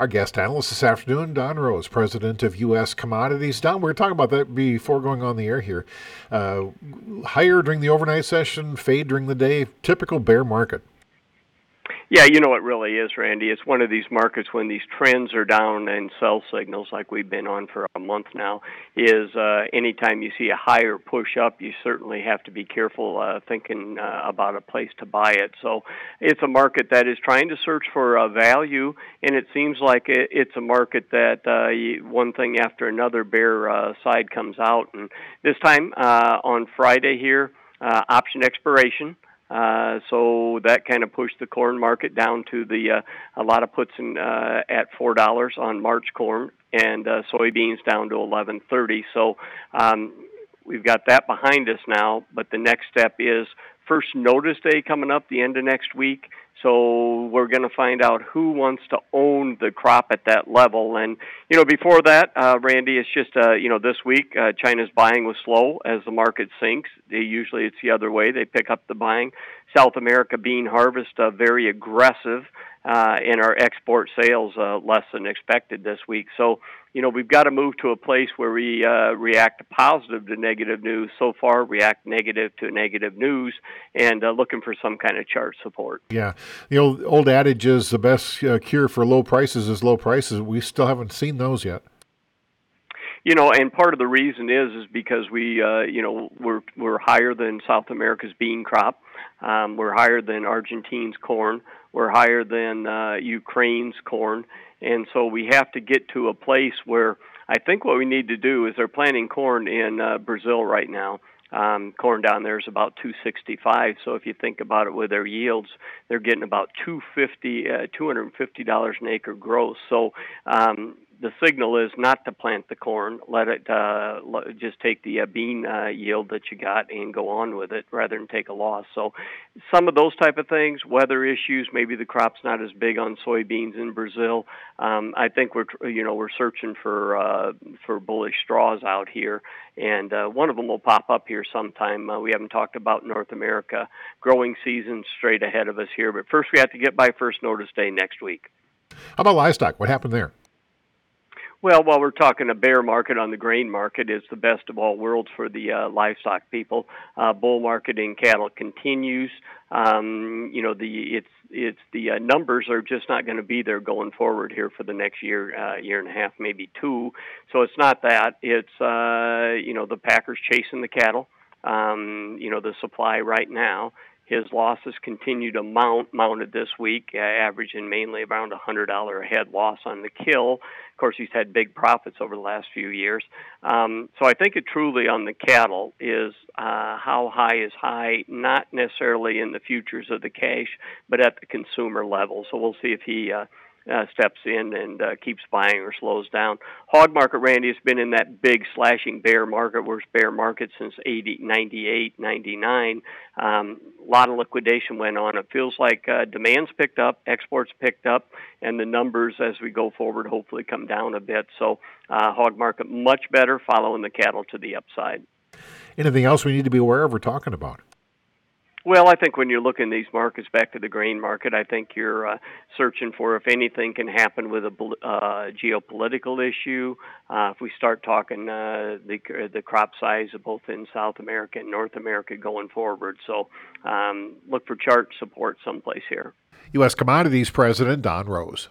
Our guest analyst this afternoon, Don Rose, president of U.S. Commodities. Don, we were talking about that before going on the air here. Uh, higher during the overnight session, fade during the day, typical bear market. Yeah, you know it really is, Randy. It's one of these markets when these trends are down and sell signals, like we've been on for a month now, is uh, anytime you see a higher push up, you certainly have to be careful uh, thinking uh, about a place to buy it. So it's a market that is trying to search for a value, and it seems like it, it's a market that uh, one thing after another bear uh, side comes out. And this time uh, on Friday here, uh, option expiration. Uh, so that kind of pushed the corn market down to the uh, a lot of puts in uh, at four dollars on March corn and uh, soybeans down to eleven thirty. So um, we've got that behind us now. But the next step is first notice day coming up the end of next week. So we're going to find out who wants to own the crop at that level. And you know, before that, uh, Randy, it's just uh, you know this week uh, China's buying was slow as the market sinks. They usually it's the other way; they pick up the buying. South America bean harvest uh, very aggressive uh, and our export sales uh, less than expected this week. So, you know, we've got to move to a place where we uh, react positive to negative news. So far, react negative to negative news, and uh, looking for some kind of chart support. Yeah, the old old adage is the best uh, cure for low prices is low prices. We still haven't seen those yet you know, and part of the reason is is because we, uh, you know, we're we're higher than South America's bean crop, um, we're higher than Argentina's corn, we're higher than uh, Ukraine's corn, and so we have to get to a place where I think what we need to do is they're planting corn in uh, Brazil right now. Um, corn down there is about 265. So if you think about it with their yields, they're getting about 250, uh, 250 dollars an acre gross. So um, the signal is not to plant the corn. Let it uh, just take the uh, bean uh, yield that you got and go on with it, rather than take a loss. So, some of those type of things, weather issues, maybe the crop's not as big on soybeans in Brazil. Um, I think we're you know we're searching for uh, for bullish straws out here, and uh, one of them will pop up here sometime. Uh, we haven't talked about North America growing season straight ahead of us here, but first we have to get by first notice day next week. How about livestock? What happened there? Well, while we're talking a bear market on the grain market, it's the best of all worlds for the uh, livestock people. Uh, bull market in cattle continues. Um, you know, the it's it's the uh, numbers are just not going to be there going forward here for the next year, uh, year and a half, maybe two. So it's not that. It's uh, you know the Packers chasing the cattle. Um, you know the supply right now his losses continue to mount, mounted this week, uh, averaging mainly around a hundred dollar a head loss on the kill. Of course, he's had big profits over the last few years. Um, so I think it truly on the cattle is uh, how high is high, not necessarily in the futures of the cash, but at the consumer level. So we'll see if he uh, uh, steps in and uh, keeps buying or slows down. Hog market, Randy, has been in that big slashing bear market, worst bear market since 80, 98, 99. Um, a lot of liquidation went on. It feels like uh, demand's picked up, exports picked up, and the numbers as we go forward hopefully come down a bit. So, uh, hog market much better, following the cattle to the upside. Anything else we need to be aware of or talking about? Well, I think when you're looking these markets back to the grain market, I think you're uh, searching for if anything can happen with a uh, geopolitical issue. Uh, if we start talking uh, the the crop size of both in South America and North America going forward, so um, look for chart support someplace here. U.S. Commodities President Don Rose.